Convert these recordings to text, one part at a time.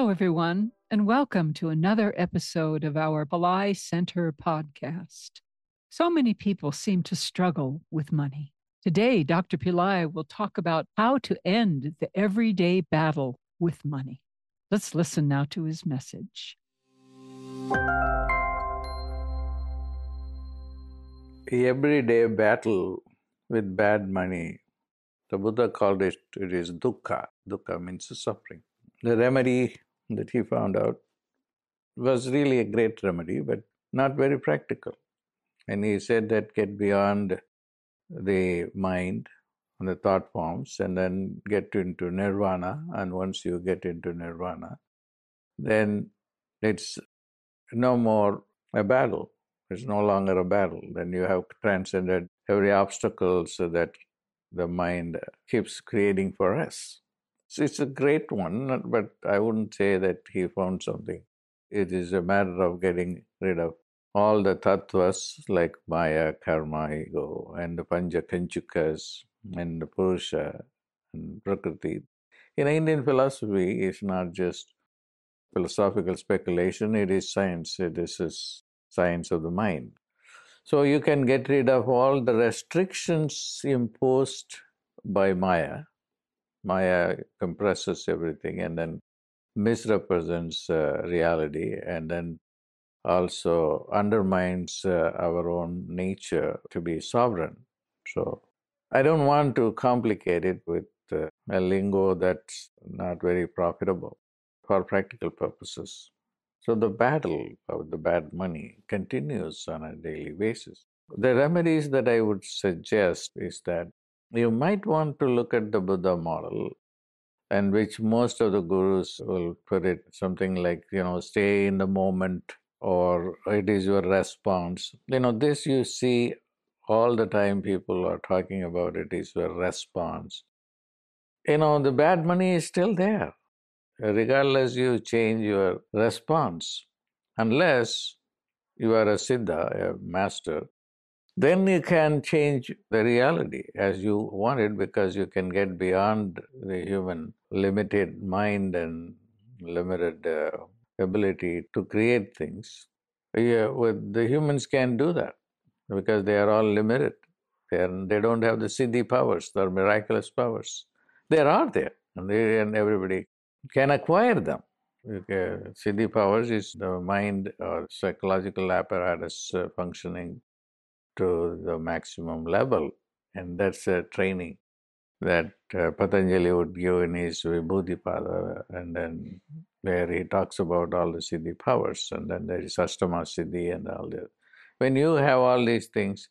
Hello, everyone, and welcome to another episode of our Pillai Center podcast. So many people seem to struggle with money. Today, Dr. Pillai will talk about how to end the everyday battle with money. Let's listen now to his message. The everyday battle with bad money, the Buddha called it, it is dukkha. Dukkha means suffering. The remedy that he found out was really a great remedy, but not very practical. And he said that get beyond the mind and the thought forms and then get into nirvana. And once you get into nirvana, then it's no more a battle. It's no longer a battle. Then you have transcended every obstacle so that the mind keeps creating for us. So it's a great one, but I wouldn't say that he found something. It is a matter of getting rid of all the tattvas like Maya, Karma, Ego, and the Pancha Kanchukas, and the Purusha, and Prakriti. In Indian philosophy, it's not just philosophical speculation, it is science. This is science of the mind. So you can get rid of all the restrictions imposed by Maya. Maya compresses everything and then misrepresents uh, reality and then also undermines uh, our own nature to be sovereign. So I don't want to complicate it with uh, a lingo that's not very profitable for practical purposes. So the battle of the bad money continues on a daily basis. The remedies that I would suggest is that you might want to look at the Buddha model, and which most of the gurus will put it something like, you know, stay in the moment or it is your response. You know, this you see all the time people are talking about it is your response. You know, the bad money is still there regardless you change your response, unless you are a siddha, a master, then you can change the reality as you want it because you can get beyond the human limited mind and limited uh, ability to create things. Yeah, with the humans can't do that because they are all limited. They, are, they don't have the siddhi powers, the miraculous powers. They are there, and, they, and everybody can acquire them. Okay. Siddhi powers is the mind or psychological apparatus uh, functioning to the maximum level, and that's a training that uh, Patanjali would give in his Vibhuti Pada, and then where he talks about all the Siddhi powers, and then there is Ashtama Siddhi and all that. When you have all these things,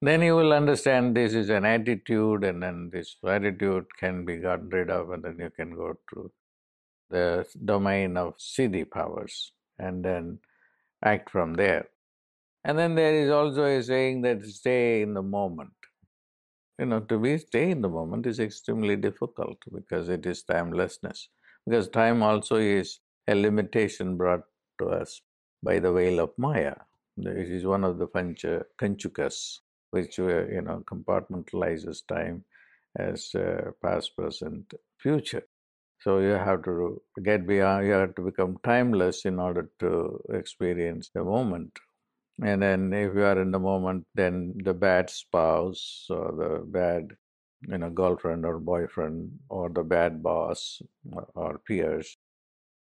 then you will understand this is an attitude, and then this attitude can be gotten rid of, and then you can go to the domain of siddhi powers and then act from there. And then there is also a saying that stay in the moment. You know, to be stay in the moment is extremely difficult because it is timelessness. Because time also is a limitation brought to us by the veil of Maya. It is one of the pancha kanchukas, which you know compartmentalizes time as past, present, future. So you have to get beyond, you have to become timeless in order to experience the moment. And then if you are in the moment, then the bad spouse or the bad you know, girlfriend or boyfriend or the bad boss or peers,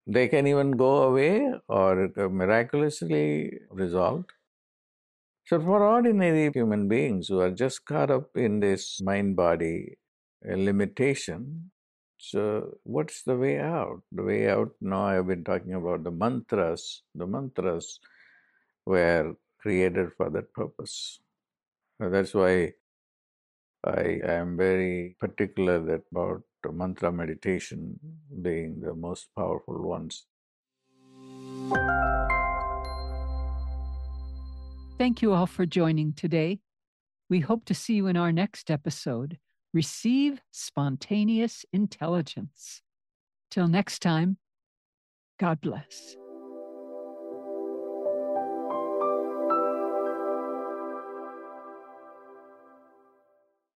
they can even go away or uh, miraculously resolved. So, for ordinary human beings who are just caught up in this mind body limitation, so, what's the way out? The way out now, I've been talking about the mantras. The mantras were created for that purpose. That's why I am very particular about mantra meditation being the most powerful ones. Thank you all for joining today. We hope to see you in our next episode receive spontaneous intelligence. Till next time, God bless.